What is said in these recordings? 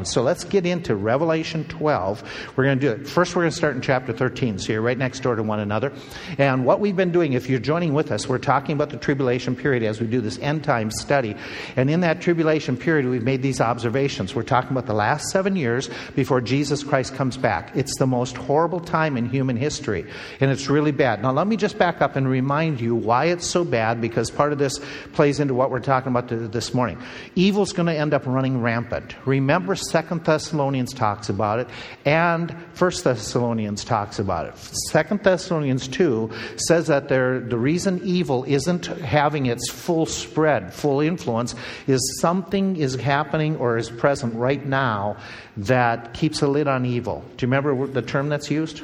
time. So let's get into Revelation 12. We're going to do it. First, we're going to start in chapter 13. So you're right next door to one another. And what we've been doing, if you're joining with us, we're talking about the tribulation period as we do this end time study. And in that tribulation period, we've made these observations. We're talking about the last seven years before Jesus Christ comes back. It's the most horrible time in human history, and it's really bad. Now, let me just back up and remind you why it's so bad, because part of this plays into what we're talking about this morning. Evil's going to end up running rampant. Remember, Second Thessalonians talks about it, and First Thessalonians talks about it. Second Thessalonians 2 says that there, the reason evil isn't having its full spread, full influence, is something is happening or is present right now that keeps a lid on evil. Do you remember the term that's used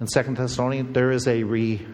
in Second Thessalonians? There is a re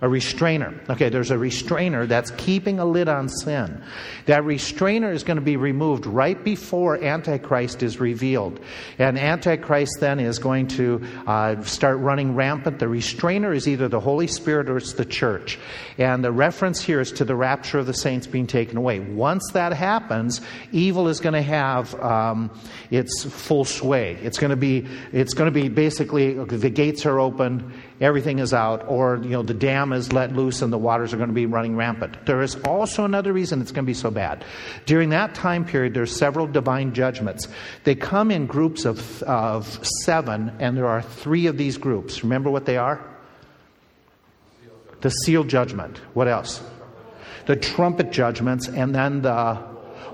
a restrainer. Okay, there's a restrainer that's keeping a lid on sin. That restrainer is going to be removed right before Antichrist is revealed. And Antichrist then is going to uh, start running rampant. The restrainer is either the Holy Spirit or it's the church. And the reference here is to the rapture of the saints being taken away. Once that happens, evil is going to have um, its full sway. It's going to be, it's going to be basically the gates are open everything is out, or you know the dam is let loose and the waters are going to be running rampant. There is also another reason it's going to be so bad. During that time period, there's several divine judgments. They come in groups of, of seven, and there are three of these groups. Remember what they are? The seal judgment. What else? The trumpet judgments, and then the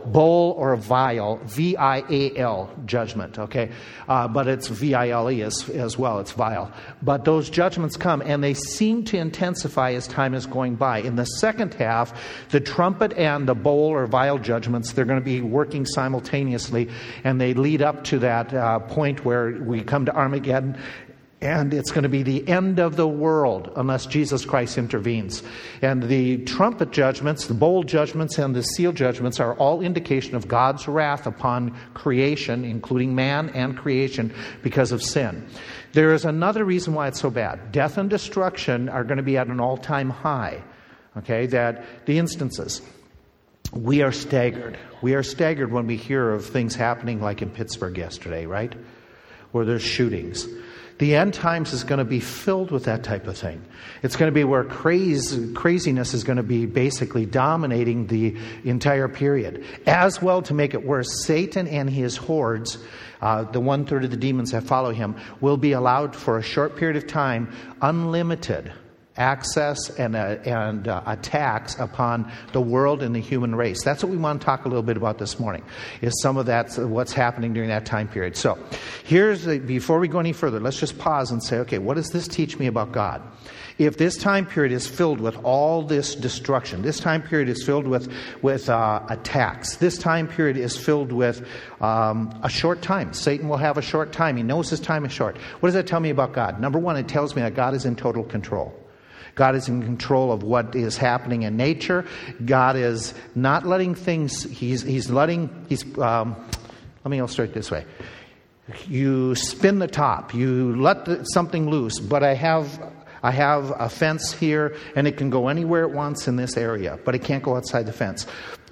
bowl or vial, V I A L judgment, okay? Uh, but it's V I L E as, as well, it's vial. But those judgments come and they seem to intensify as time is going by. In the second half, the trumpet and the bowl or vial judgments, they're going to be working simultaneously and they lead up to that uh, point where we come to Armageddon and it's going to be the end of the world unless Jesus Christ intervenes. And the trumpet judgments, the bowl judgments, and the seal judgments are all indication of God's wrath upon creation, including man and creation, because of sin. There is another reason why it's so bad. Death and destruction are going to be at an all time high. Okay, that the instances. We are staggered. We are staggered when we hear of things happening like in Pittsburgh yesterday, right? Where there's shootings the end times is going to be filled with that type of thing. It's going to be where craze, craziness is going to be basically dominating the entire period. As well, to make it worse, Satan and his hordes, uh, the one third of the demons that follow him, will be allowed for a short period of time, unlimited access and, uh, and uh, attacks upon the world and the human race. That's what we want to talk a little bit about this morning, is some of that, what's happening during that time period. So, here's, the, before we go any further, let's just pause and say, okay, what does this teach me about God? If this time period is filled with all this destruction, this time period is filled with, with uh, attacks, this time period is filled with um, a short time. Satan will have a short time. He knows his time is short. What does that tell me about God? Number one, it tells me that God is in total control. God is in control of what is happening in nature. God is not letting things, He's, he's letting, He's, um, let me illustrate this way. You spin the top, you let the, something loose, but I have I have a fence here and it can go anywhere it wants in this area, but it can't go outside the fence.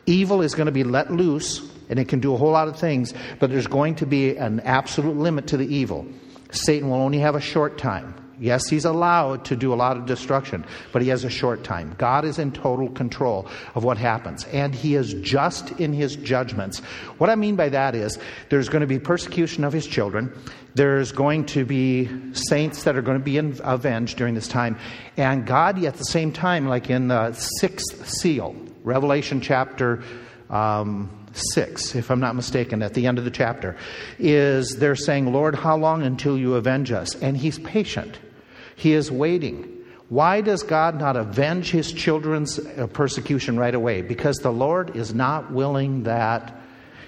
Evil is going to be let loose and it can do a whole lot of things, but there's going to be an absolute limit to the evil. Satan will only have a short time. Yes, he's allowed to do a lot of destruction, but he has a short time. God is in total control of what happens, and he is just in his judgments. What I mean by that is there's going to be persecution of his children. There's going to be saints that are going to be avenged during this time. And God, at the same time, like in the sixth seal, Revelation chapter um, 6, if I'm not mistaken, at the end of the chapter, is they're saying, Lord, how long until you avenge us? And he's patient. He is waiting. Why does God not avenge his children's uh, persecution right away? Because the Lord is not willing that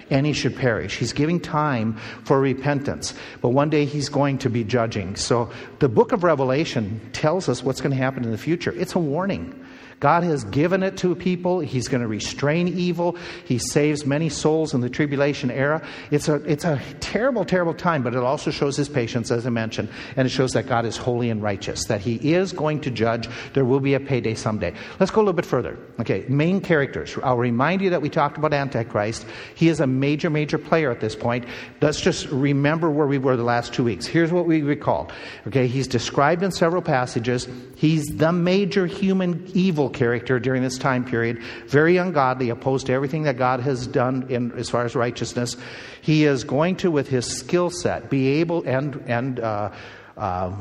any should perish. He's giving time for repentance, but one day he's going to be judging. So the book of Revelation tells us what's going to happen in the future. It's a warning. God has given it to people. He's going to restrain evil. He saves many souls in the tribulation era. It's a, it's a terrible, terrible time, but it also shows his patience, as I mentioned, and it shows that God is holy and righteous, that he is going to judge. There will be a payday someday. Let's go a little bit further. Okay, main characters. I'll remind you that we talked about Antichrist. He is a major, major player at this point. Let's just remember where we were the last two weeks. Here's what we recall. Okay, he's described in several passages. He's the major human evil character during this time period, very ungodly, opposed to everything that God has done in, as far as righteousness. He is going to, with his skill set, be able and and uh, uh,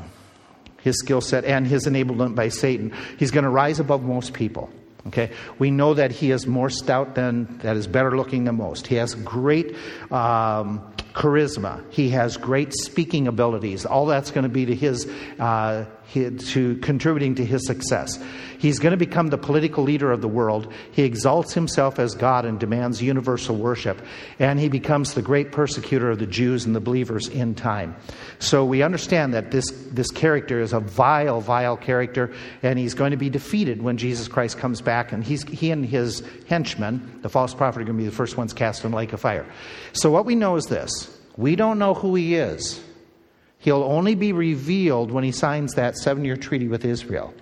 his skill set and his enablement by Satan, he's going to rise above most people. Okay, we know that he is more stout than that is better looking than most. He has great um, charisma. He has great speaking abilities. All that's going to be to his, uh, his, to contributing to his success. He's going to become the political leader of the world. He exalts himself as God and demands universal worship. And he becomes the great persecutor of the Jews and the believers in time. So we understand that this, this character is a vile, vile character, and he's going to be defeated when Jesus Christ comes back. And he's, he and his henchmen, the false prophet, are going to be the first ones cast in the lake of fire. So what we know is this we don't know who he is. He'll only be revealed when he signs that seven year treaty with Israel.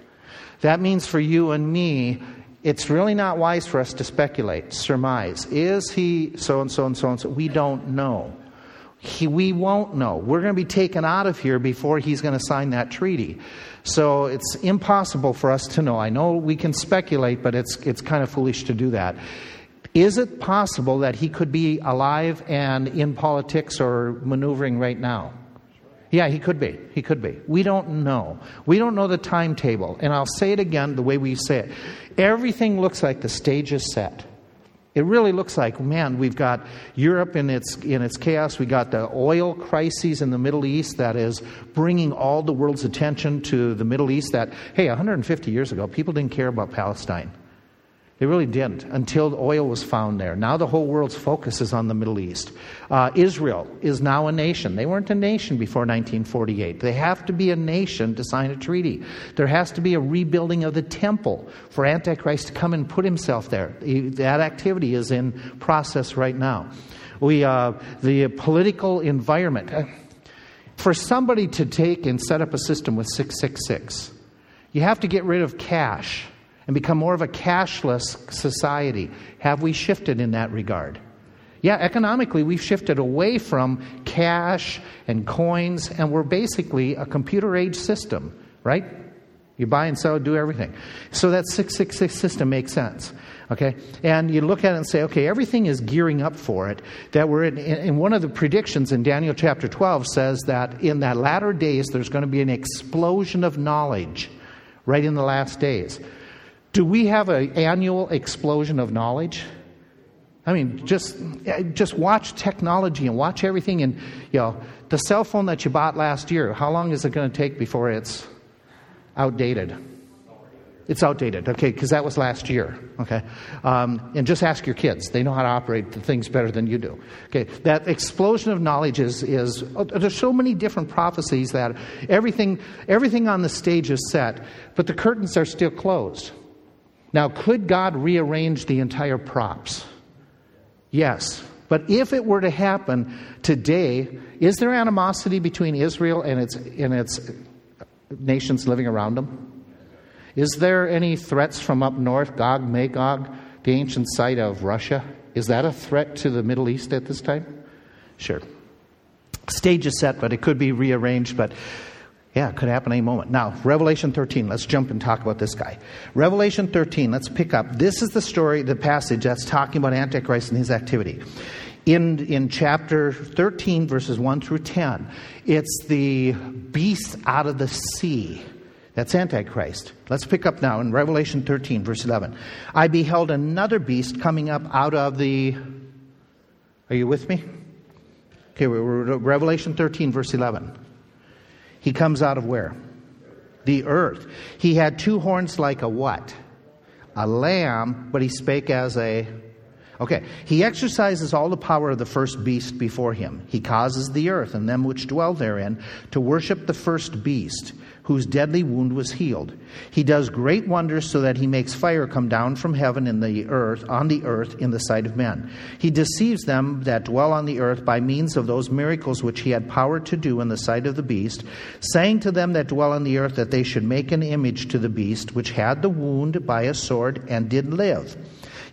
That means for you and me, it's really not wise for us to speculate, surmise. Is he so and so and so and so? We don't know. He, we won't know. We're going to be taken out of here before he's going to sign that treaty. So it's impossible for us to know. I know we can speculate, but it's, it's kind of foolish to do that. Is it possible that he could be alive and in politics or maneuvering right now? Yeah, he could be. He could be. We don't know. We don't know the timetable. And I'll say it again the way we say it. Everything looks like the stage is set. It really looks like, man, we've got Europe in its, in its chaos. We got the oil crises in the Middle East that is bringing all the world's attention to the Middle East. That, hey, 150 years ago, people didn't care about Palestine. They really didn't until oil was found there. Now the whole world's focus is on the Middle East. Uh, Israel is now a nation. They weren't a nation before 1948. They have to be a nation to sign a treaty. There has to be a rebuilding of the temple for Antichrist to come and put himself there. That activity is in process right now. We, uh, the political environment. Uh, for somebody to take and set up a system with 666, you have to get rid of cash and become more of a cashless society? Have we shifted in that regard? Yeah, economically, we've shifted away from cash and coins, and we're basically a computer age system, right? You buy and sell, do everything. So that 666 system makes sense. Okay? And you look at it and say, okay, everything is gearing up for it. That we're in, in one of the predictions in Daniel chapter 12 says that in that latter days there's going to be an explosion of knowledge right in the last days. Do we have an annual explosion of knowledge? I mean, just just watch technology and watch everything. And you know, the cell phone that you bought last year, how long is it going to take before it's outdated? It's outdated, okay, because that was last year, okay? Um, and just ask your kids. They know how to operate the things better than you do. Okay, that explosion of knowledge is, is uh, there's so many different prophecies that everything, everything on the stage is set, but the curtains are still closed. Now, could God rearrange the entire props? Yes. But if it were to happen today, is there animosity between Israel and its, and its nations living around them? Is there any threats from up north, Gog, Magog, the ancient site of Russia? Is that a threat to the Middle East at this time? Sure. Stage is set, but it could be rearranged. But yeah, it could happen any moment. Now, Revelation 13, let's jump and talk about this guy. Revelation 13, let's pick up. This is the story, the passage that's talking about Antichrist and his activity. In, in chapter 13, verses 1 through 10, it's the beast out of the sea. That's Antichrist. Let's pick up now in Revelation 13, verse 11. I beheld another beast coming up out of the. Are you with me? Okay, we're Revelation 13, verse 11. He comes out of where? The earth. He had two horns like a what? A lamb, but he spake as a. Okay, he exercises all the power of the first beast before him. He causes the earth and them which dwell therein to worship the first beast, whose deadly wound was healed. He does great wonders so that he makes fire come down from heaven in the earth on the earth in the sight of men. He deceives them that dwell on the earth by means of those miracles which he had power to do in the sight of the beast, saying to them that dwell on the earth that they should make an image to the beast which had the wound by a sword and did live.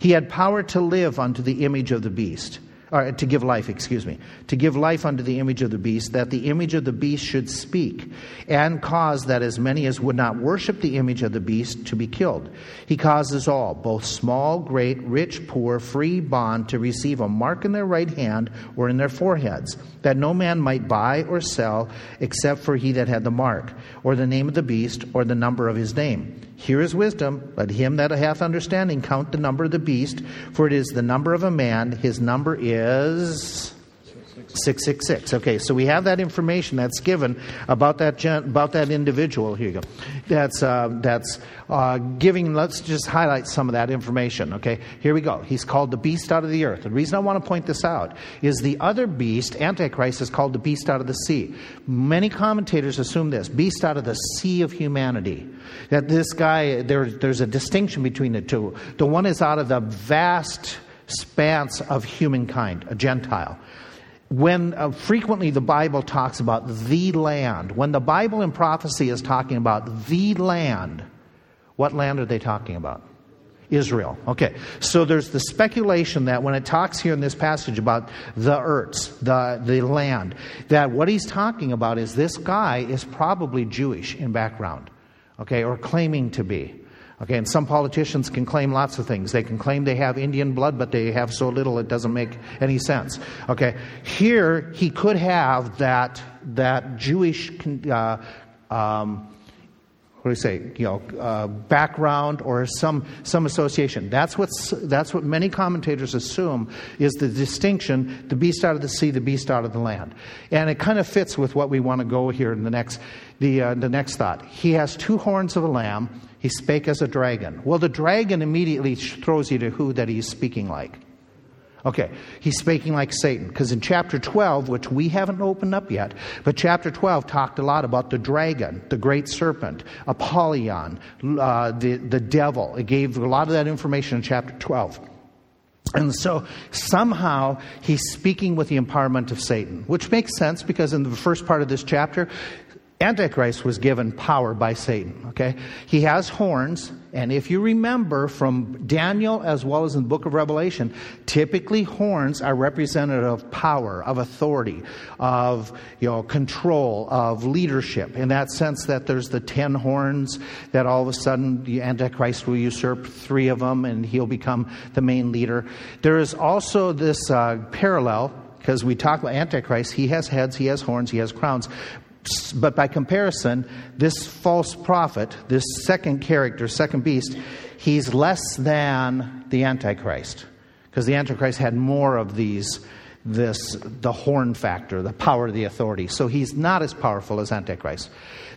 He had power to live unto the image of the beast or uh, to give life, excuse me, to give life unto the image of the beast, that the image of the beast should speak, and cause that as many as would not worship the image of the beast to be killed. He causes all, both small, great, rich, poor, free, bond, to receive a mark in their right hand or in their foreheads, that no man might buy or sell except for he that had the mark, or the name of the beast, or the number of his name. Here is wisdom. Let him that hath understanding count the number of the beast, for it is the number of a man. His number is 666. Okay, so we have that information that's given about that gen- about that individual. Here you go. That's uh, that's uh, giving. Let's just highlight some of that information. Okay, here we go. He's called the beast out of the earth. The reason I want to point this out is the other beast, Antichrist, is called the beast out of the sea. Many commentators assume this beast out of the sea of humanity. That this guy, there, there's a distinction between the two. The one is out of the vast expanse of humankind, a Gentile when uh, frequently the Bible talks about the land, when the Bible in prophecy is talking about the land, what land are they talking about? Israel. Okay, so there's the speculation that when it talks here in this passage about the earths, the, the land, that what he's talking about is this guy is probably Jewish in background, okay, or claiming to be. Okay, and some politicians can claim lots of things. They can claim they have Indian blood, but they have so little it doesn't make any sense. Okay, here he could have that that Jewish uh, um, what do you say, you know, uh, background or some, some association. That's, what's, that's what many commentators assume is the distinction the beast out of the sea, the beast out of the land. And it kind of fits with what we want to go here in the next, the, uh, the next thought. He has two horns of a lamb, he spake as a dragon. Well, the dragon immediately throws you to who that he's speaking like. Okay, he's speaking like Satan because in chapter 12, which we haven't opened up yet, but chapter 12 talked a lot about the dragon, the great serpent, Apollyon, uh, the, the devil. It gave a lot of that information in chapter 12. And so somehow he's speaking with the empowerment of Satan, which makes sense because in the first part of this chapter, Antichrist was given power by Satan, okay? He has horns, and if you remember from Daniel as well as in the book of Revelation, typically horns are representative of power, of authority, of you know, control, of leadership. In that sense that there's the ten horns that all of a sudden the Antichrist will usurp three of them and he'll become the main leader. There is also this uh, parallel because we talk about Antichrist, he has heads, he has horns, he has crowns. But by comparison, this false prophet, this second character, second beast, he's less than the Antichrist. Because the Antichrist had more of these, this, the horn factor, the power, the authority. So he's not as powerful as Antichrist.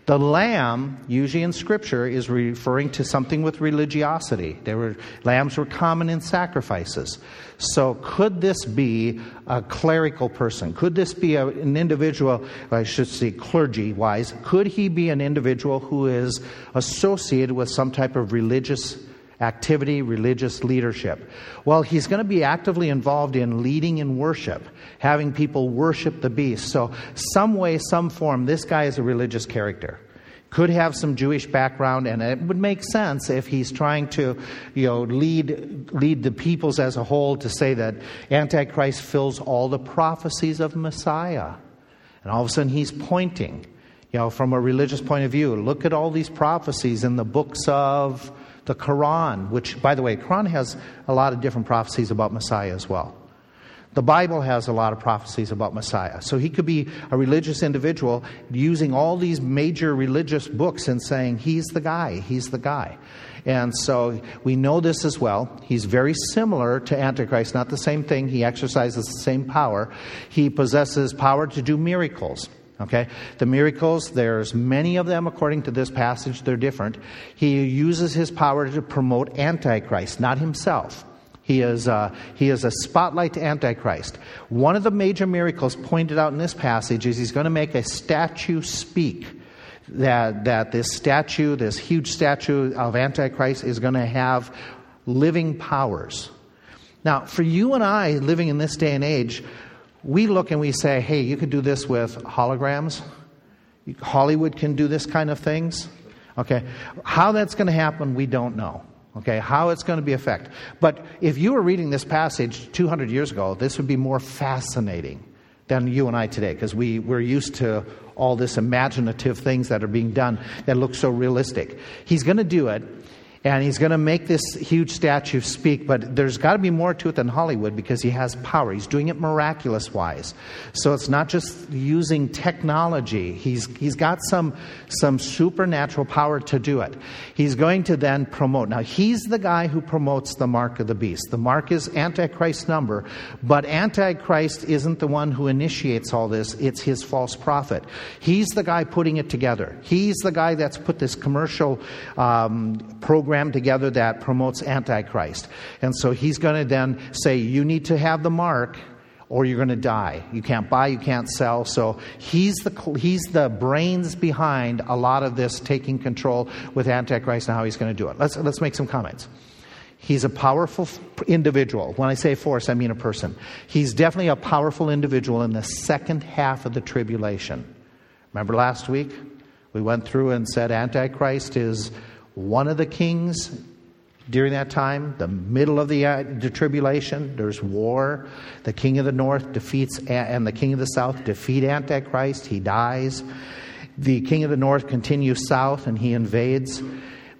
The lamb, usually in Scripture, is referring to something with religiosity. There were, lambs were common in sacrifices. So, could this be a clerical person? Could this be a, an individual, I should say clergy wise, could he be an individual who is associated with some type of religious activity, religious leadership? Well, he's going to be actively involved in leading in worship, having people worship the beast. So, some way, some form, this guy is a religious character could have some Jewish background, and it would make sense if he's trying to, you know, lead lead the peoples as a whole to say that Antichrist fills all the prophecies of Messiah, and all of a sudden he's pointing, you know, from a religious point of view. Look at all these prophecies in the books of the Quran, which, by the way, Quran has a lot of different prophecies about Messiah as well. The Bible has a lot of prophecies about Messiah. So he could be a religious individual using all these major religious books and saying, He's the guy, he's the guy. And so we know this as well. He's very similar to Antichrist, not the same thing. He exercises the same power. He possesses power to do miracles. Okay? The miracles, there's many of them according to this passage, they're different. He uses his power to promote Antichrist, not himself. He is, uh, he is a spotlight to Antichrist. One of the major miracles pointed out in this passage is he's going to make a statue speak. that, that this statue, this huge statue of Antichrist, is going to have living powers. Now, for you and I living in this day and age, we look and we say, hey, you could do this with holograms. Hollywood can do this kind of things. Okay. How that's going to happen, we don't know. Okay. How it's going to be effect. But if you were reading this passage 200 years ago, this would be more fascinating than you and I today because we, we're used to all this imaginative things that are being done that look so realistic. He's going to do it and he's going to make this huge statue speak, but there's got to be more to it than Hollywood because he has power. He's doing it miraculous wise. So it's not just using technology. He's, he's got some, some supernatural power to do it. He's going to then promote. Now, he's the guy who promotes the mark of the beast. The mark is Antichrist's number, but Antichrist isn't the one who initiates all this, it's his false prophet. He's the guy putting it together. He's the guy that's put this commercial um, program program together that promotes Antichrist. And so he's going to then say, You need to have the mark or you're going to die. You can't buy, you can't sell. So he's the, he's the brains behind a lot of this taking control with Antichrist and how he's going to do it. Let's, let's make some comments. He's a powerful individual. When I say force, I mean a person. He's definitely a powerful individual in the second half of the tribulation. Remember last week? We went through and said Antichrist is one of the kings during that time, the middle of the, uh, the, tribulation, there's war. The king of the north defeats, and the king of the south defeat Antichrist. He dies. The king of the north continues south and he invades.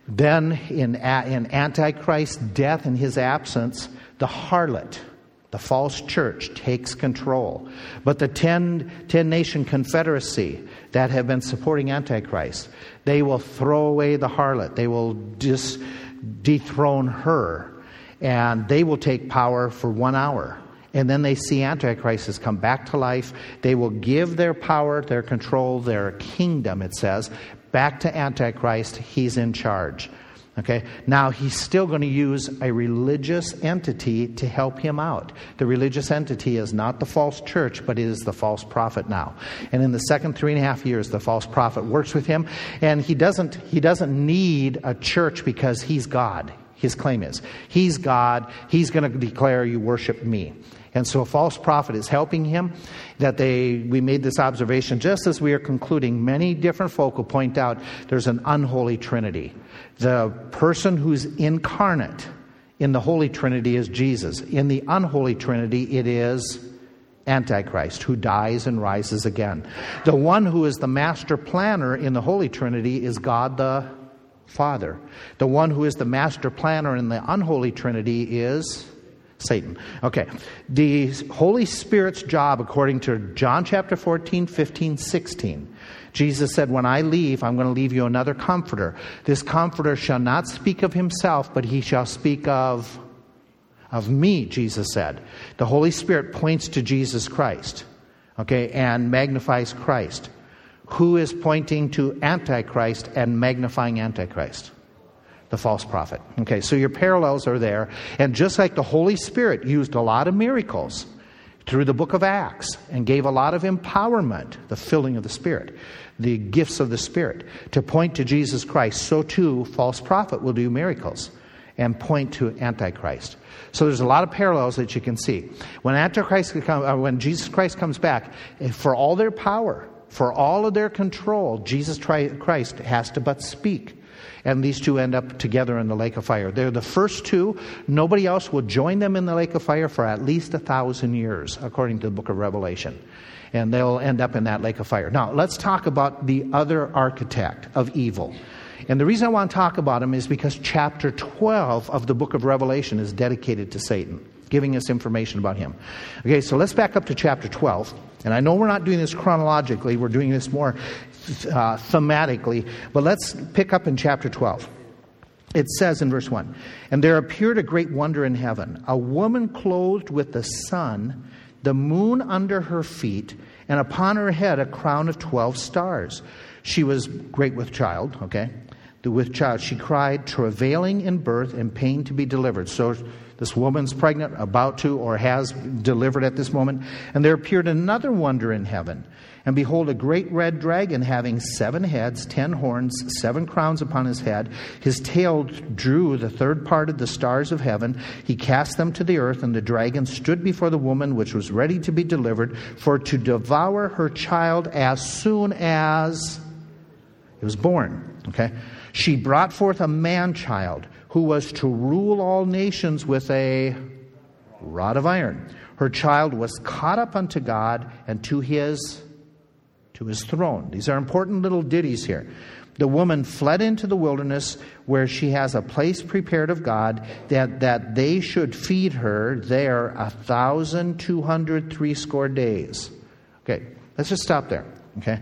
Then, in, in Antichrist's death and his absence, the harlot, the false church, takes control. But the 10, 10 nation confederacy that have been supporting Antichrist, they will throw away the harlot. They will just dethrone her. And they will take power for one hour. And then they see Antichrist has come back to life. They will give their power, their control, their kingdom, it says, back to Antichrist. He's in charge. Okay? Now, he's still going to use a religious entity to help him out. The religious entity is not the false church, but it is the false prophet now. And in the second three and a half years, the false prophet works with him, and he doesn't, he doesn't need a church because he's God. His claim is, He's God, He's going to declare you worship me. And so a false prophet is helping him. That they, we made this observation just as we are concluding. Many different folk will point out there's an unholy trinity. The person who's incarnate in the Holy Trinity is Jesus. In the unholy Trinity, it is Antichrist, who dies and rises again. The one who is the master planner in the Holy Trinity is God the Father. The one who is the master planner in the unholy Trinity is Satan. Okay. The Holy Spirit's job, according to John chapter 14, 15, 16, Jesus said, When I leave, I'm going to leave you another comforter. This comforter shall not speak of himself, but he shall speak of, of me, Jesus said. The Holy Spirit points to Jesus Christ, okay, and magnifies Christ. Who is pointing to Antichrist and magnifying Antichrist? The false prophet. Okay, so your parallels are there. And just like the Holy Spirit used a lot of miracles through the book of Acts and gave a lot of empowerment, the filling of the Spirit, the gifts of the Spirit, to point to Jesus Christ, so too false prophet will do miracles and point to Antichrist. So there's a lot of parallels that you can see. When Antichrist uh, when Jesus Christ comes back, eh, for all their power, for all of their control, Jesus Christ has to but speak and these two end up together in the lake of fire. They're the first two. Nobody else will join them in the lake of fire for at least a thousand years, according to the book of Revelation. And they'll end up in that lake of fire. Now, let's talk about the other architect of evil. And the reason I want to talk about him is because chapter 12 of the book of Revelation is dedicated to Satan, giving us information about him. Okay, so let's back up to chapter 12. And I know we're not doing this chronologically, we're doing this more uh, thematically, but let's pick up in chapter 12. It says in verse 1 And there appeared a great wonder in heaven a woman clothed with the sun, the moon under her feet, and upon her head a crown of 12 stars. She was great with child, okay? With child. She cried, travailing in birth and pain to be delivered. So This woman's pregnant, about to, or has delivered at this moment. And there appeared another wonder in heaven. And behold, a great red dragon having seven heads, ten horns, seven crowns upon his head. His tail drew the third part of the stars of heaven. He cast them to the earth, and the dragon stood before the woman which was ready to be delivered, for to devour her child as soon as it was born. Okay? She brought forth a man child who was to rule all nations with a rod of iron. Her child was caught up unto God and to his to his throne. These are important little ditties here. The woman fled into the wilderness where she has a place prepared of God that, that they should feed her there a thousand two hundred three score days. Okay, let's just stop there. Okay.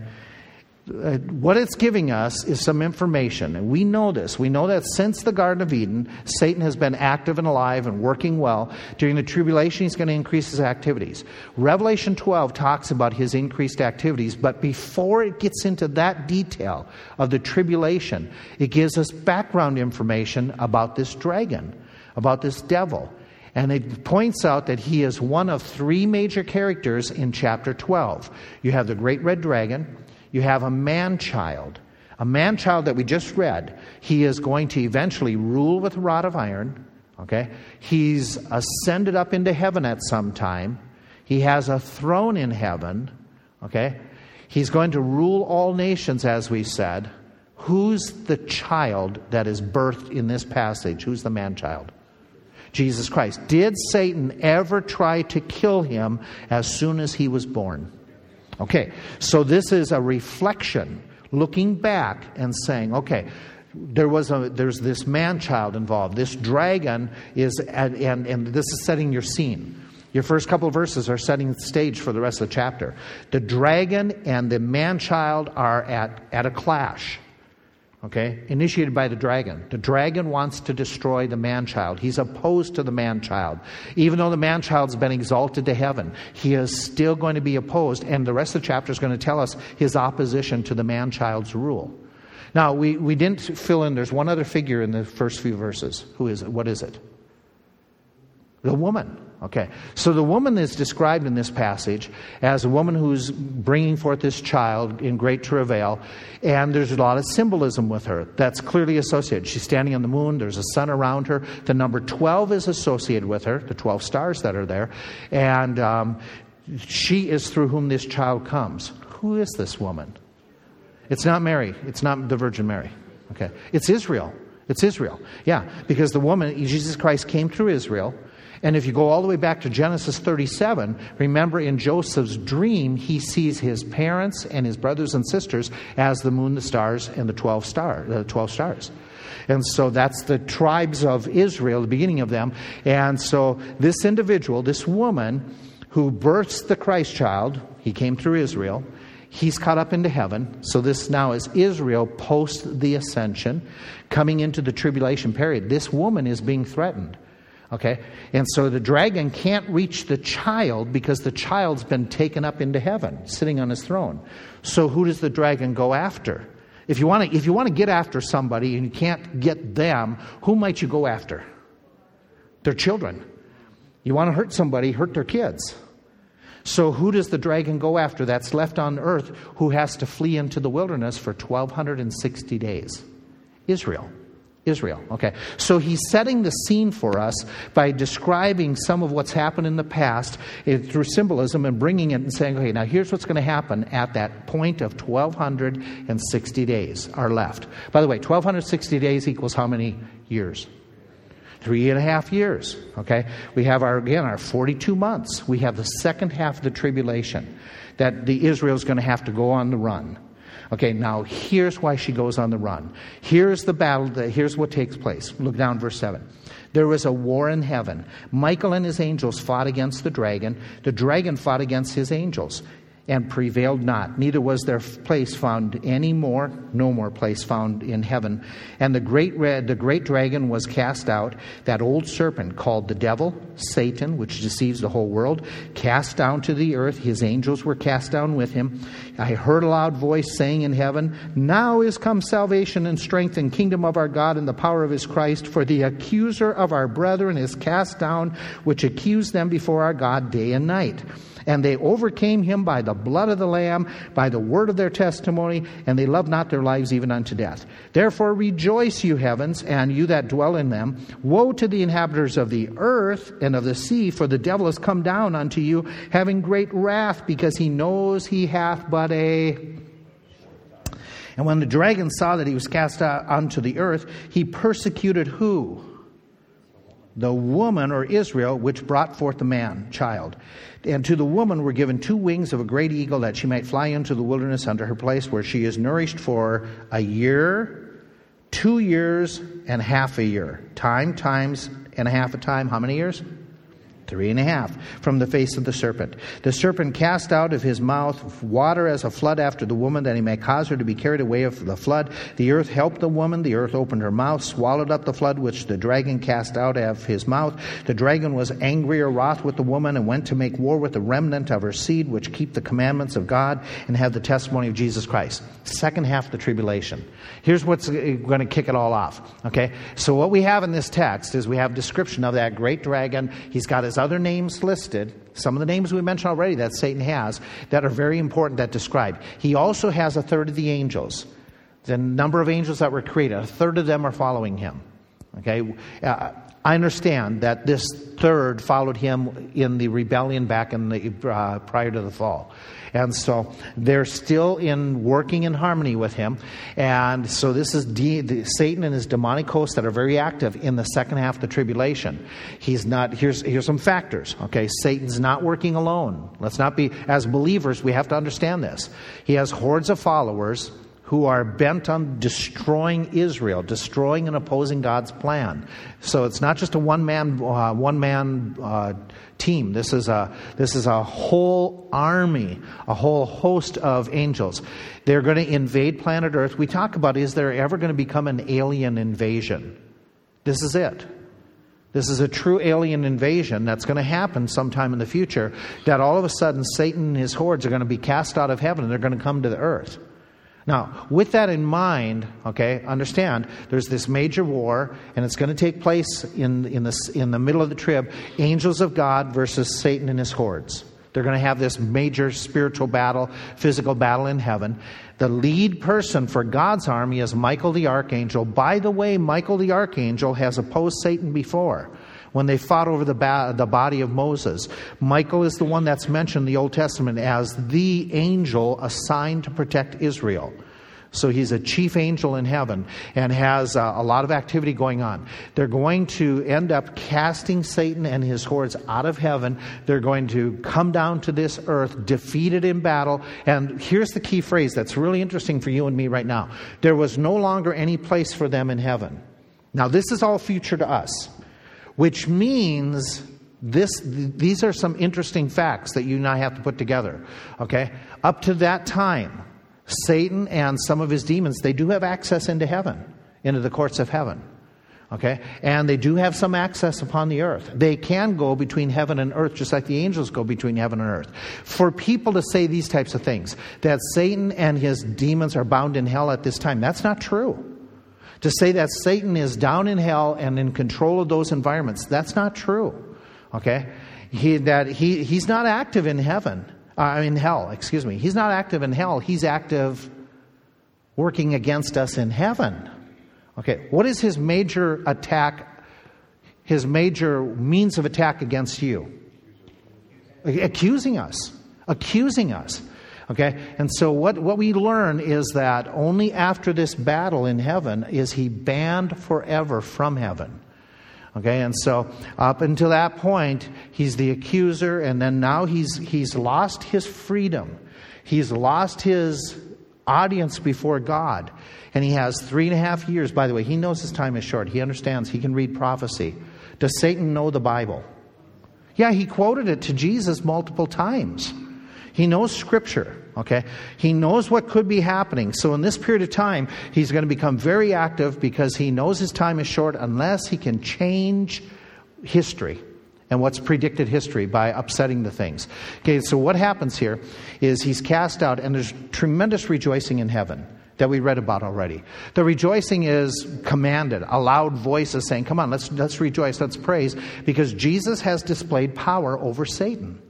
Uh, what it's giving us is some information. And we know this. We know that since the Garden of Eden, Satan has been active and alive and working well. During the tribulation, he's going to increase his activities. Revelation 12 talks about his increased activities, but before it gets into that detail of the tribulation, it gives us background information about this dragon, about this devil. And it points out that he is one of three major characters in chapter 12. You have the great red dragon, you have a man child. A man child that we just read, he is going to eventually rule with a rod of iron. Okay? He's ascended up into heaven at some time. He has a throne in heaven. Okay? He's going to rule all nations, as we said. Who's the child that is birthed in this passage? Who's the man child? Jesus Christ. Did Satan ever try to kill him as soon as he was born? Okay, so this is a reflection, looking back and saying, okay, there was a there's this man child involved. This dragon is and, and, and this is setting your scene. Your first couple verses are setting the stage for the rest of the chapter. The dragon and the man child are at, at a clash okay, initiated by the dragon. The dragon wants to destroy the man child. He's opposed to the man child. Even though the man child's been exalted to heaven, he is still going to be opposed, and the rest of the chapter is going to tell us his opposition to the man child's rule. Now, we, we didn't fill in, there's one other figure in the first few verses. Who is it? What is it? The woman. Okay. So the woman is described in this passage as a woman who's bringing forth this child in great travail, and there's a lot of symbolism with her that's clearly associated. She's standing on the moon, there's a sun around her. The number 12 is associated with her, the 12 stars that are there, and um, she is through whom this child comes. Who is this woman? It's not Mary, it's not the Virgin Mary. Okay. It's Israel. It's Israel. Yeah, because the woman, Jesus Christ, came through Israel. And if you go all the way back to Genesis 37, remember in Joseph's dream, he sees his parents and his brothers and sisters as the moon, the stars, and the 12, star, the 12 stars. And so that's the tribes of Israel, the beginning of them. And so this individual, this woman who births the Christ child, he came through Israel. He's caught up into heaven. So this now is Israel post the ascension, coming into the tribulation period. This woman is being threatened. Okay? And so the dragon can't reach the child because the child's been taken up into heaven, sitting on his throne. So who does the dragon go after? If you want to, if you want to get after somebody and you can't get them, who might you go after? Their children. You want to hurt somebody, hurt their kids. So who does the dragon go after that's left on earth who has to flee into the wilderness for 1260 days? Israel. Israel. Okay. So he's setting the scene for us by describing some of what's happened in the past eh, through symbolism and bringing it and saying, okay, now here's what's going to happen at that point of 1260 days are left. By the way, 1260 days equals how many years? Three and a half years. Okay. We have our, again, our 42 months. We have the second half of the tribulation that the Israel's going to have to go on the run. Okay, now here's why she goes on the run. Here's the battle, here's what takes place. Look down, verse 7. There was a war in heaven. Michael and his angels fought against the dragon. The dragon fought against his angels. And prevailed not. Neither was their place found any more, no more place found in heaven. And the great red, the great dragon was cast out, that old serpent called the devil, Satan, which deceives the whole world, cast down to the earth. His angels were cast down with him. I heard a loud voice saying in heaven, Now is come salvation and strength and kingdom of our God and the power of his Christ, for the accuser of our brethren is cast down, which accused them before our God day and night. And they overcame him by the blood of the Lamb, by the word of their testimony, and they loved not their lives even unto death. Therefore rejoice, you heavens, and you that dwell in them. Woe to the inhabitants of the earth and of the sea, for the devil is come down unto you, having great wrath, because he knows he hath but a. And when the dragon saw that he was cast uh, out unto the earth, he persecuted who? The woman or Israel, which brought forth the man, child. And to the woman were given two wings of a great eagle that she might fly into the wilderness unto her place where she is nourished for a year, two years, and half a year. Time times and a half a time. How many years? Three and a half from the face of the serpent. The serpent cast out of his mouth water as a flood after the woman, that he may cause her to be carried away of the flood. The earth helped the woman. The earth opened her mouth, swallowed up the flood which the dragon cast out of his mouth. The dragon was angry or wroth with the woman and went to make war with the remnant of her seed, which keep the commandments of God and have the testimony of Jesus Christ. Second half of the tribulation. Here's what's going to kick it all off. Okay? So what we have in this text is we have description of that great dragon. He's got his other names listed, some of the names we mentioned already that Satan has, that are very important that describe. He also has a third of the angels. The number of angels that were created, a third of them are following him. Okay? Uh, I understand that this third followed him in the rebellion back in the, uh, prior to the fall. And so they're still in working in harmony with him. And so this is de- Satan and his demonic hosts that are very active in the second half of the tribulation. He's not, here's, here's some factors, okay? Satan's not working alone. Let's not be, as believers, we have to understand this. He has hordes of followers who are bent on destroying Israel, destroying and opposing God's plan. So it's not just a one man uh, one man uh, team. This is a this is a whole army, a whole host of angels. They're going to invade planet Earth. We talk about is there ever going to become an alien invasion? This is it. This is a true alien invasion that's going to happen sometime in the future. That all of a sudden Satan and his hordes are going to be cast out of heaven and they're going to come to the earth. Now, with that in mind, okay, understand there's this major war, and it's going to take place in, in, the, in the middle of the trib angels of God versus Satan and his hordes. They're going to have this major spiritual battle, physical battle in heaven. The lead person for God's army is Michael the archangel. By the way, Michael the archangel has opposed Satan before when they fought over the, ba- the body of Moses. Michael is the one that's mentioned in the Old Testament as the angel assigned to protect Israel. So he's a chief angel in heaven and has uh, a lot of activity going on. They're going to end up casting Satan and his hordes out of heaven. They're going to come down to this earth, defeated in battle. And here's the key phrase that's really interesting for you and me right now there was no longer any place for them in heaven. Now, this is all future to us which means this, these are some interesting facts that you and I have to put together. Okay? Up to that time, Satan and some of his demons, they do have access into heaven, into the courts of heaven. Okay? And they do have some access upon the earth. They can go between heaven and earth just like the angels go between heaven and earth. For people to say these types of things, that Satan and his demons are bound in hell at this time, that's not true. To say that Satan is down in hell and in control of those environments, that's not true. Okay? He, that he, he's not active in heaven, uh, in hell, excuse me. He's not active in hell. He's active working against us in heaven. Okay, what is his major attack, his major means of attack against you? Accusing us. Accusing us. Okay? And so what, what we learn is that only after this battle in heaven is he banned forever from heaven. Okay, and so up until that point, he's the accuser, and then now he's, he's lost his freedom. He's lost his audience before God. And he has three and a half years. By the way, he knows his time is short. He understands. He can read prophecy. Does Satan know the Bible? Yeah, he quoted it to Jesus multiple times. He knows Scripture, okay? He knows what could be happening. So, in this period of time, he's going to become very active because he knows his time is short unless he can change history and what's predicted history by upsetting the things. Okay, so what happens here is he's cast out, and there's tremendous rejoicing in heaven that we read about already. The rejoicing is commanded, a loud voice is saying, Come on, let's, let's rejoice, let's praise, because Jesus has displayed power over Satan.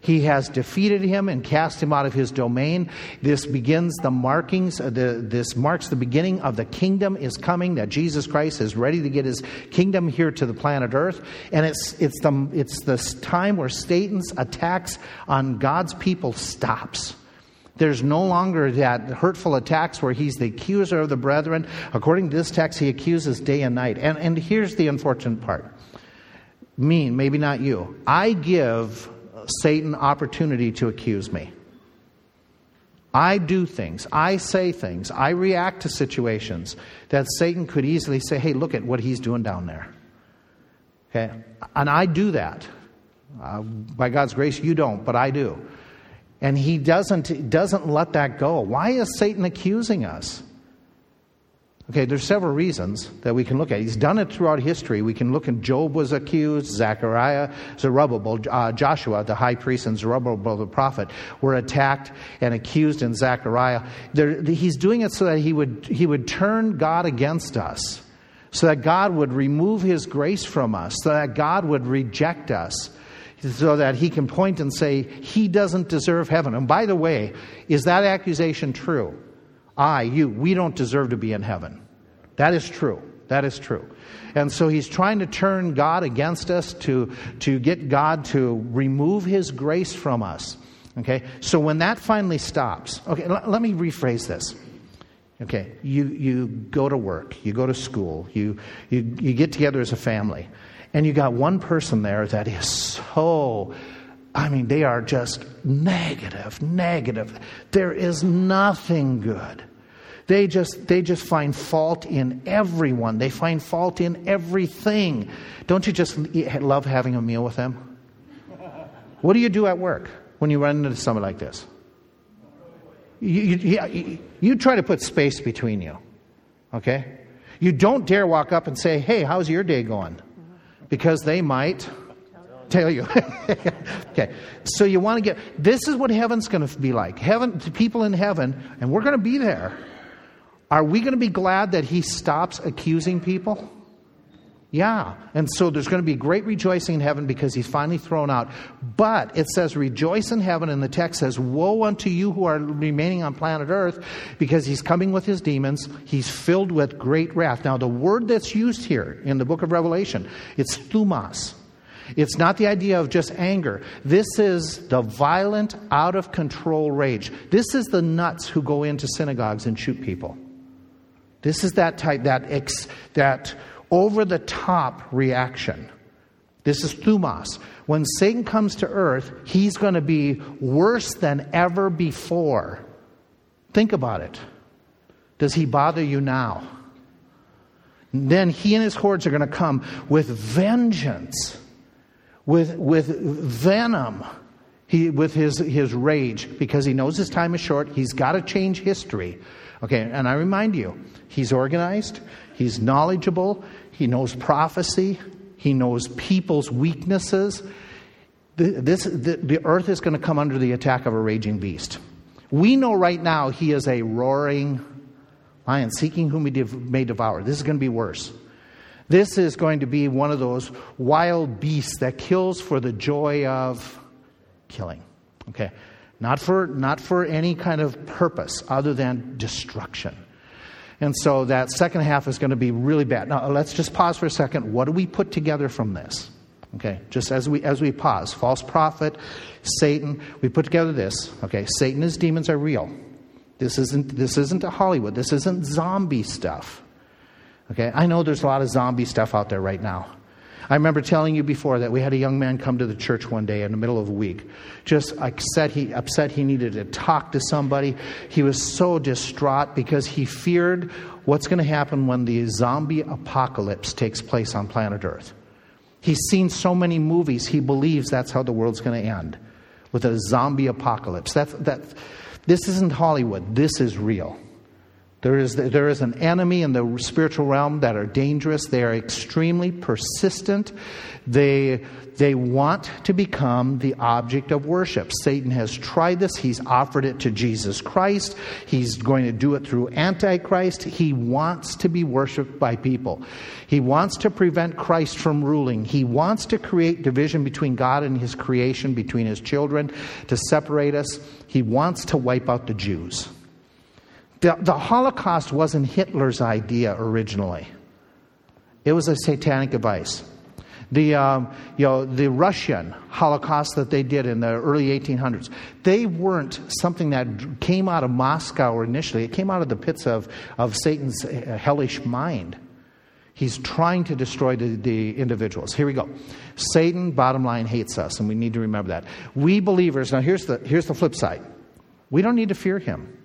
He has defeated him and cast him out of his domain. This begins the markings, uh, the, this marks the beginning of the kingdom is coming, that Jesus Christ is ready to get his kingdom here to the planet Earth. And it's, it's, the, it's this time where Satan's attacks on God's people stops. There's no longer that hurtful attacks where he's the accuser of the brethren. According to this text, he accuses day and night. And, and here's the unfortunate part. Me, maybe not you. I give Satan opportunity to accuse me. I do things, I say things, I react to situations that Satan could easily say, hey, look at what he's doing down there. Okay? And I do that. Uh, by God's grace, you don't, but I do. And he doesn't, doesn't let that go. Why is Satan accusing us? Okay, there's several reasons that we can look at. He's done it throughout history. We can look at Job was accused, Zechariah, Zerubbabel, uh, Joshua, the high priest, and Zerubbabel, the prophet, were attacked and accused in Zechariah. There, he's doing it so that he would, he would turn God against us, so that God would remove his grace from us, so that God would reject us so that he can point and say, He doesn't deserve heaven. And by the way, is that accusation true? I, you, we don't deserve to be in heaven. That is true. That is true. And so he's trying to turn God against us to, to get God to remove his grace from us. Okay? So when that finally stops, okay, l- let me rephrase this. Okay, you, you go to work, you go to school, you, you, you get together as a family, and you got one person there that is so I mean, they are just negative, negative. There is nothing good. They just, they just find fault in everyone. They find fault in everything. Don't you just love having a meal with them? What do you do at work when you run into someone like this? You, you, you, try to put space between you, okay? You don't dare walk up and say, hey, how's your day going? Because they might tell you. okay. So you want to get this is what heaven's going to be like. Heaven people in heaven and we're going to be there. Are we going to be glad that he stops accusing people? Yeah. And so there's going to be great rejoicing in heaven because he's finally thrown out. But it says, rejoice in heaven, and the text says, Woe unto you who are remaining on planet earth because he's coming with his demons. He's filled with great wrath. Now, the word that's used here in the book of Revelation, it's thumos. It's not the idea of just anger. This is the violent, out of control rage. This is the nuts who go into synagogues and shoot people. This is that type, that, ex, that over the top reaction. This is thumos. When Satan comes to earth, he's going to be worse than ever before. Think about it. Does he bother you now? Then he and his hordes are going to come with vengeance with, with venom, he, with his, his rage, because he knows his time is short. He's got to change history. Okay, and I remind you, he's organized, he's knowledgeable, he knows prophecy, he knows people's weaknesses. The, this, the, the earth is going to come under the attack of a raging beast. We know right now he is a roaring lion, seeking whom he may devour. This is going to be worse. This is going to be one of those wild beasts that kills for the joy of killing. Okay? Not for, not for any kind of purpose other than destruction. And so that second half is going to be really bad. Now, let's just pause for a second. What do we put together from this? Okay, just as we as we pause, false prophet, Satan, we put together this. Okay, Satan and his demons are real. This isn't this isn't Hollywood. This isn't zombie stuff. Okay, I know there's a lot of zombie stuff out there right now. I remember telling you before that we had a young man come to the church one day in the middle of a week, just upset he, upset he needed to talk to somebody. He was so distraught because he feared what's going to happen when the zombie apocalypse takes place on planet Earth. He's seen so many movies, he believes that's how the world's going to end with a zombie apocalypse. That's, that, this isn't Hollywood, this is real. There is, there is an enemy in the spiritual realm that are dangerous. They are extremely persistent. They, they want to become the object of worship. Satan has tried this. He's offered it to Jesus Christ. He's going to do it through Antichrist. He wants to be worshiped by people. He wants to prevent Christ from ruling. He wants to create division between God and his creation, between his children, to separate us. He wants to wipe out the Jews. The, the Holocaust wasn't Hitler's idea originally, it was a satanic device. The, um, you know, the Russian Holocaust that they did in the early 1800s, they weren't something that came out of Moscow initially. It came out of the pits of, of Satan's uh, hellish mind. He's trying to destroy the, the, individuals. Here we go. Satan, bottom line, hates us, and we need to remember that. We believers, now here's the, here's the flip side. We don't need to fear him.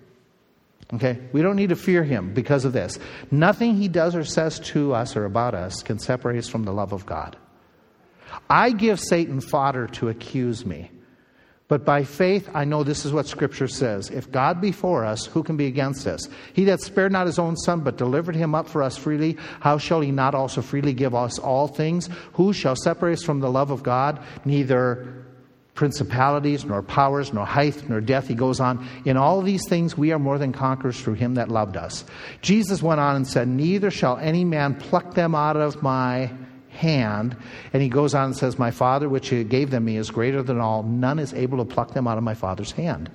Okay? We don't need to fear him because of this. Nothing he does or says to us or about us can separate us from the love of God. I give Satan fodder to accuse me. But by faith, I know this is what Scripture says. If God be for us, who can be against us? He that spared not his own Son, but delivered him up for us freely, how shall he not also freely give us all things? Who shall separate us from the love of God? Neither principalities, nor powers, nor height, nor depth. He goes on. In all these things, we are more than conquerors through him that loved us. Jesus went on and said, Neither shall any man pluck them out of my hand. And he goes on and says, My Father, which gave them me, is greater than all. None is able to pluck them out of my Father's hand.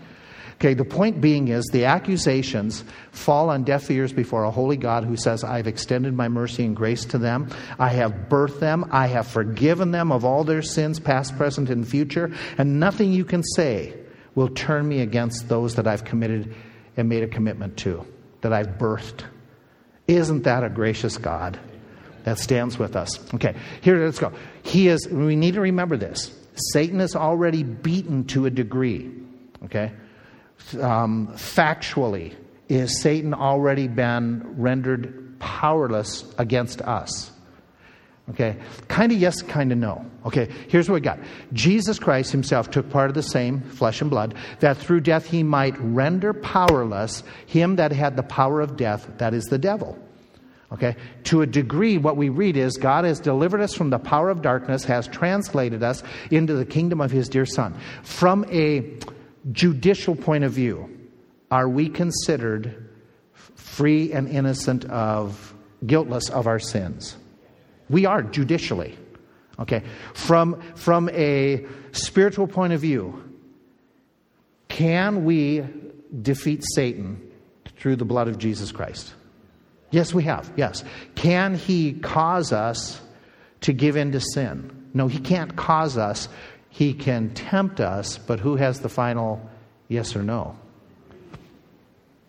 Okay, the point being is the accusations fall on deaf ears before a holy God who says, I've extended my mercy and grace to them. I have birthed them. I have forgiven them of all their sins, past, present, and future. And nothing you can say will turn me against those that I've committed and made a commitment to, that I've birthed. Isn't that a gracious God that stands with us? Okay, here, let's go. He is, we need to remember this. Satan is already beaten to a degree. Okay? Um, factually, is Satan already been rendered powerless against us? Okay, kind of yes, kind of no. Okay, here's what we got Jesus Christ himself took part of the same flesh and blood, that through death he might render powerless him that had the power of death, that is the devil. Okay, to a degree, what we read is God has delivered us from the power of darkness, has translated us into the kingdom of his dear Son. From a judicial point of view, are we considered free and innocent of, guiltless of our sins? We are judicially. Okay. From, from a spiritual point of view, can we defeat Satan through the blood of Jesus Christ? Yes, we have. Yes. Can he cause us to give in to sin? No, he can't cause us he can tempt us, but who has the final yes or no?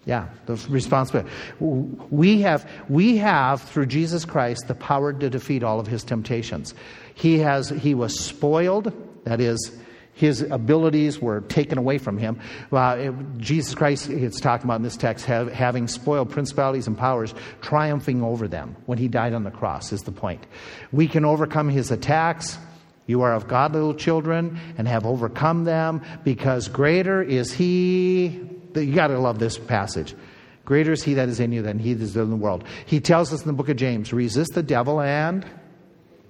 Yeah, the responsibility. We have, we have, through Jesus Christ, the power to defeat all of his temptations. He, has, he was spoiled, that is, his abilities were taken away from him. Uh, it, Jesus Christ, it's talking about in this text, have, having spoiled principalities and powers, triumphing over them when he died on the cross, is the point. We can overcome his attacks. You are of God, little children, and have overcome them, because greater is He. You got to love this passage. Greater is He that is in you than He that is in the world. He tells us in the book of James resist the devil and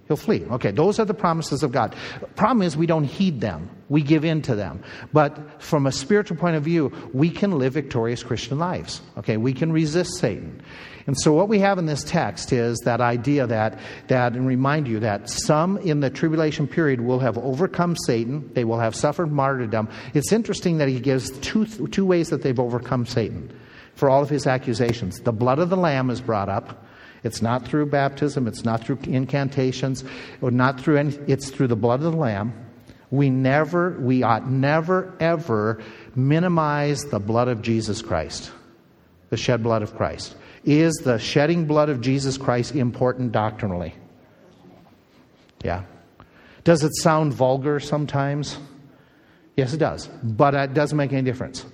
he'll flee. Okay, those are the promises of God. Problem is, we don't heed them, we give in to them. But from a spiritual point of view, we can live victorious Christian lives. Okay, we can resist Satan. And so, what we have in this text is that idea that, that, and remind you that some in the tribulation period will have overcome Satan, they will have suffered martyrdom. It's interesting that he gives two, two ways that they've overcome Satan for all of his accusations. The blood of the Lamb is brought up. It's not through baptism, it's not through incantations, or not through any, it's through the blood of the Lamb. We never, we ought never, ever minimize the blood of Jesus Christ, the shed blood of Christ. Is the shedding blood of Jesus Christ important doctrinally? Yeah. Does it sound vulgar sometimes? Yes, it does. But it doesn't make any difference.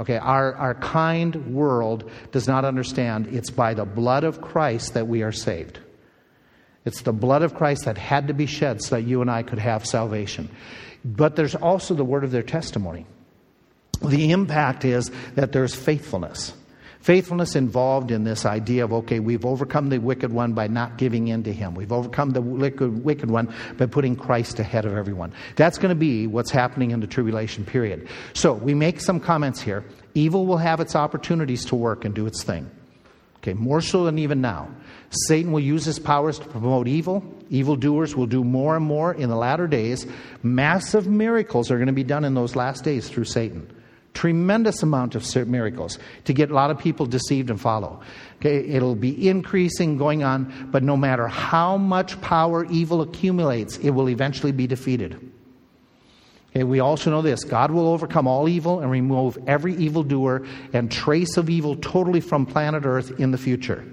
Okay, our, our kind world does not understand it's by the blood of Christ that we are saved. It's the blood of Christ that had to be shed so that you and I could have salvation. but there's also the word of their testimony. The impact is that there's faithfulness. Faithfulness involved in this idea of, okay, we've overcome the wicked one by not giving in to him. We've overcome the wicked, one by putting Christ ahead of everyone. That's going to be what's happening in the tribulation period. So we make some comments here. Evil will have its opportunities to work and do its thing. Okay, more so than even now. Satan will use his powers to promote evil. Evildoers will do more and more in the latter days. Massive miracles are going to be done in those last days through Satan tremendous amount of miracles to get a lot of people deceived and follow. Okay, it'll be increasing, going on, but no matter how much power evil accumulates, it will eventually be defeated. Okay, we also know this God will overcome all evil and remove every evildoer and trace of evil totally from planet Earth in the future.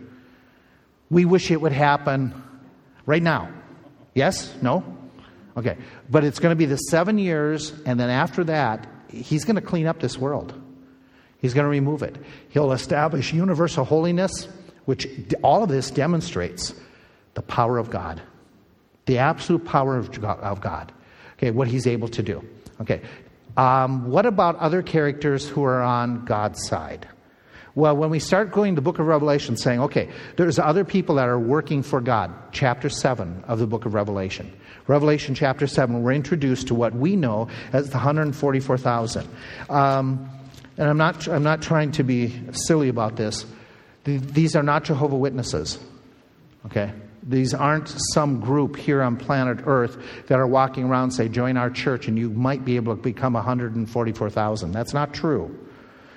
We wish it would happen right now. Yes? No? Okay. But it's going to be the seven years, and then after that, he's going to clean up this world. He's going to remove it. He'll establish universal holiness, which all of this demonstrates the power of God, the absolute power of God. Okay, what he's able to do. Okay, um, what about other characters who are on God's side? Well, when we start going to the book of Revelation saying, okay, there's other people that are working for God, chapter 7 of the book of Revelation. Revelation chapter 7, we're introduced to what we know as the 144,000. Um, and I'm not, I'm not trying to be silly about this. These are not Jehovah Witnesses. Okay? These aren't some group here on planet Earth that are walking around say, join our church and you might be able to become 144,000. That's not true.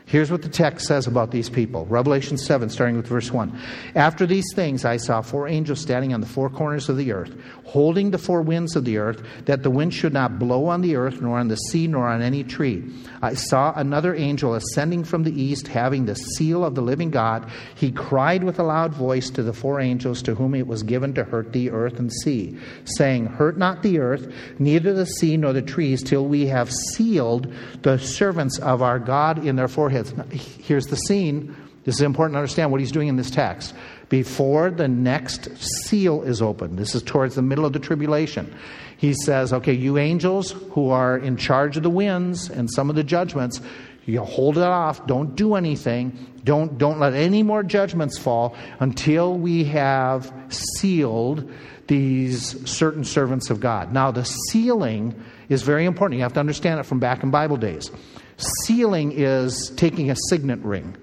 Here's what the text says about these people Revelation 7, starting with verse 1. After these things, I saw four angels standing on the four corners of the earth, holding the four winds of the earth, that the wind should not blow on the earth, nor on the sea, nor on any tree. I saw another angel ascending from the east, having the seal of the living God. He cried with a loud voice to the four angels to whom it was given to hurt the earth and sea, saying, Hurt not the earth, neither the sea nor the trees, till we have sealed the servants of our God in their foreheads Here's the scene. This is important to understand what he's doing in this text. Before the next seal is opened, this is towards the middle of the tribulation. He says, Okay, you angels who are in charge of the winds and some of the judgments, you hold it off. Don't do anything. Don't, don't let any more judgments fall until we have sealed these certain servants of God. Now, the sealing is very important. You have to understand it from back in Bible days. Sealing is taking a signet ring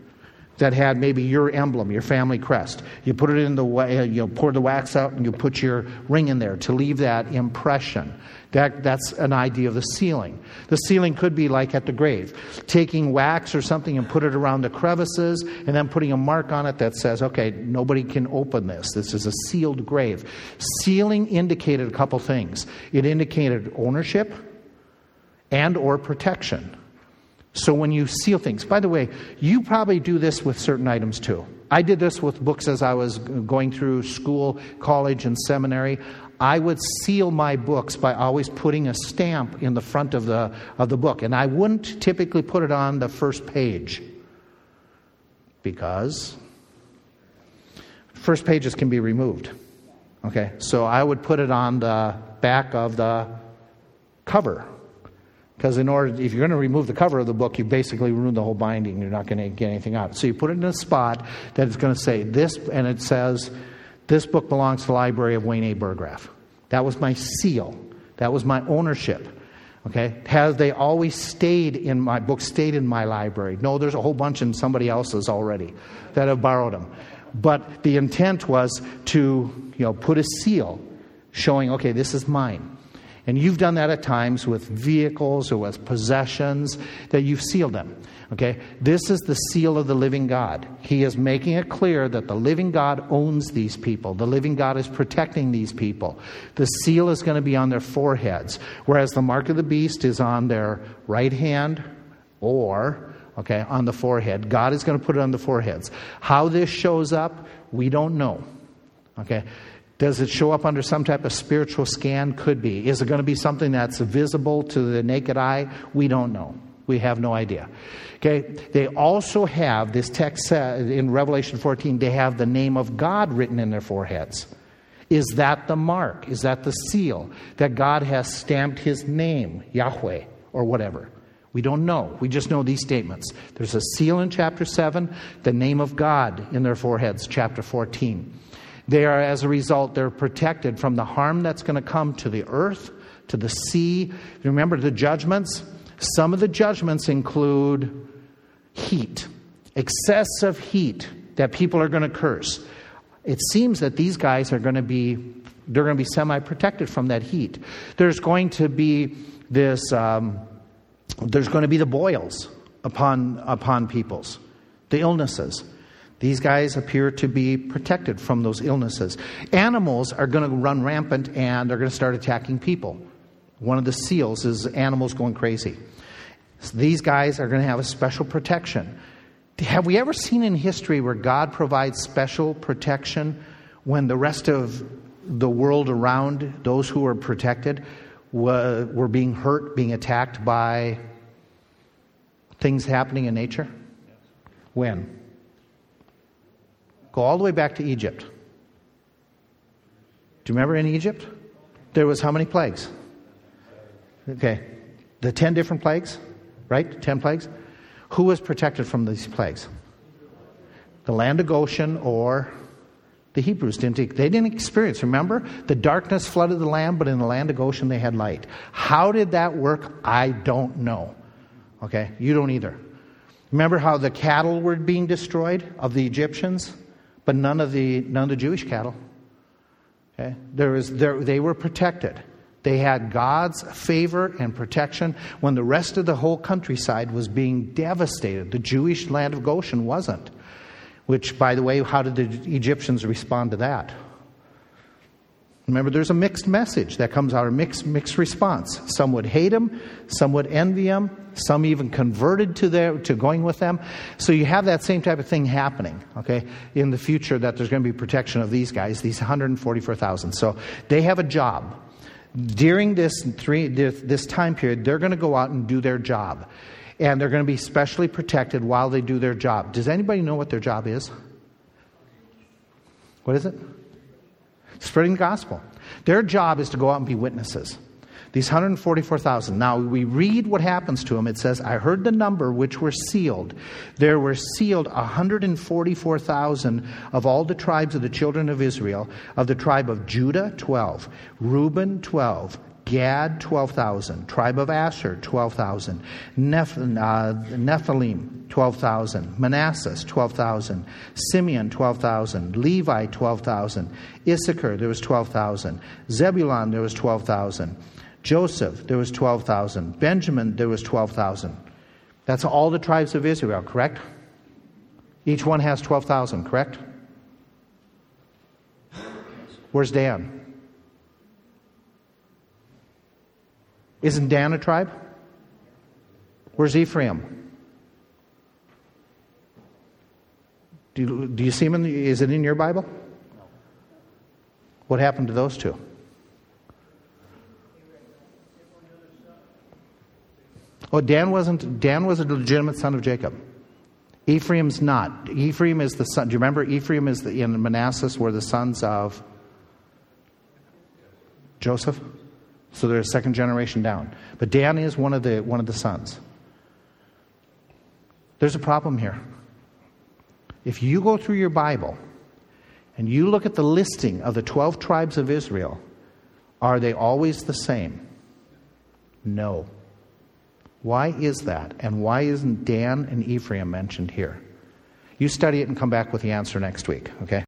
that had maybe your emblem, your family crest. You put it in the way, uh, you pour the wax out, and you put your ring in there to leave that impression. That, that's an idea of the sealing. The sealing could be like at the grave, taking wax or something and put it around the crevices, and then putting a mark on it that says, "Okay, nobody can open this. This is a sealed grave." Sealing indicated a couple things. It indicated ownership and or protection. So when you seal things, by the way, you probably do this with certain items too. I did this with books as I was going through school, college, and seminary. I would seal my books by always putting a stamp in the front of the, of the book. And I wouldn't typically put it on the first page because first pages can be removed. Okay, so I would put it on the back of the cover because in order, if you're going to remove the cover of the book, you basically ruin the whole binding. You're not going to get anything out. So you put it in a spot that it's going to say this, and it says, "This book belongs to the library of Wayne A. Burggraff." That was my seal. That was my ownership. Okay, has they always stayed in my book? Stayed in my library? No, there's a whole bunch in somebody else's already that have borrowed them. But the intent was to, you know, put a seal showing, okay, this is mine. And you've done that at times with vehicles or with possessions that you've sealed them. Okay? This is the seal of the living God. He is making it clear that the living God owns these people. The living God is protecting these people. The seal is going to be on their foreheads, whereas the mark of the beast is on their right hand or okay, on the forehead. God is going to put it on the foreheads. How this shows up, we don't know. Okay? Does it show up under some type of spiritual scan? Could be. Is it going to be something that's visible to the naked eye? We don't know. We have no idea. Okay, they also have, this text says in Revelation 14, they have the name of God written in their foreheads. Is that the mark? Is that the seal that God has stamped his name, Yahweh, or whatever? We don't know. We just know these statements. There's a seal in chapter 7, the name of God in their foreheads, chapter 14. They are, as a result, they're protected from the harm that's going to come to the earth, to the sea. Remember the judgments? Some of the judgments include heat, excessive heat that people are going to curse. It seems that these guys are going to be they're going to be semi-protected from that heat. There's going to be this um, there's going to be the boils upon upon peoples, the illnesses. These guys appear to be protected from those illnesses. Animals are going to run rampant and they're going to start attacking people. One of the seals is animals going crazy. So these guys are going to have a special protection. Have we ever seen in history where God provides special protection when the rest of the world around those who are protected were, were being hurt, being attacked by things happening in nature? When? Go all the way back to Egypt. Do you remember in Egypt? There was how many plagues? Okay. The 10 different plagues, right? 10 plagues. Who was protected from these plagues? The land of Goshen or the Hebrews didn't they didn't experience remember the darkness flooded the land but in the land of Goshen they had light how did that work I don't know okay you don't either remember how the cattle were being destroyed of the Egyptians but none of the none of the Jewish cattle. Okay? There was, there, they were protected. They had God's favor and protection when the rest of the whole countryside was being devastated. The Jewish land of Goshen wasn't. Which, by the way, how did the Egyptians respond to that? Remember, there's a mixed message that comes out, a mixed, mixed response. Some would hate him, some would envy him, some even converted to, their, to going with them. So you have that same type of thing happening, okay, in the future that there's going to be protection of these guys, these 144,000. So they have a job. During this, three, this time period, they're going to go out and do their job. And they're going to be specially protected while they do their job. Does anybody know what their job is? What is it? Spreading the gospel. Their job is to go out and be witnesses. These 144,000. Now we read what happens to them. It says, I heard the number which were sealed. There were sealed 144,000 of all the tribes of the children of Israel. Of the tribe of Judah, 12. Reuben, 12. Gad, 12,000. Tribe of Asher, 12,000. Neph- uh, Nephthalim, 12,000. Manasseh, 12,000. Simeon, 12,000. Levi, 12,000. Issachar, there was 12,000. Zebulun, there was 12,000. Joseph, there was 12,000. Benjamin, there was 12,000. That's all the tribes of Israel, correct? Each one has 12,000, correct? Where's Dan? Isn't Dan a tribe? Where's Ephraim? Do you, do you see him? In the, is it in your Bible? What happened to those two? Oh, Dan wasn't. Dan was a legitimate son of Jacob. Ephraim's not. Ephraim is the son. Do you remember Ephraim is the, in Manasseh were the sons of Joseph? So they're a second generation down. But Dan is one of the, one of the sons. There's a problem here. If you go through your Bible and you look at the listing of the 12 tribes of Israel, are they always the same? No. Why is that? And why isn't Dan and Ephraim mentioned here? You study it and come back with the answer next week, okay?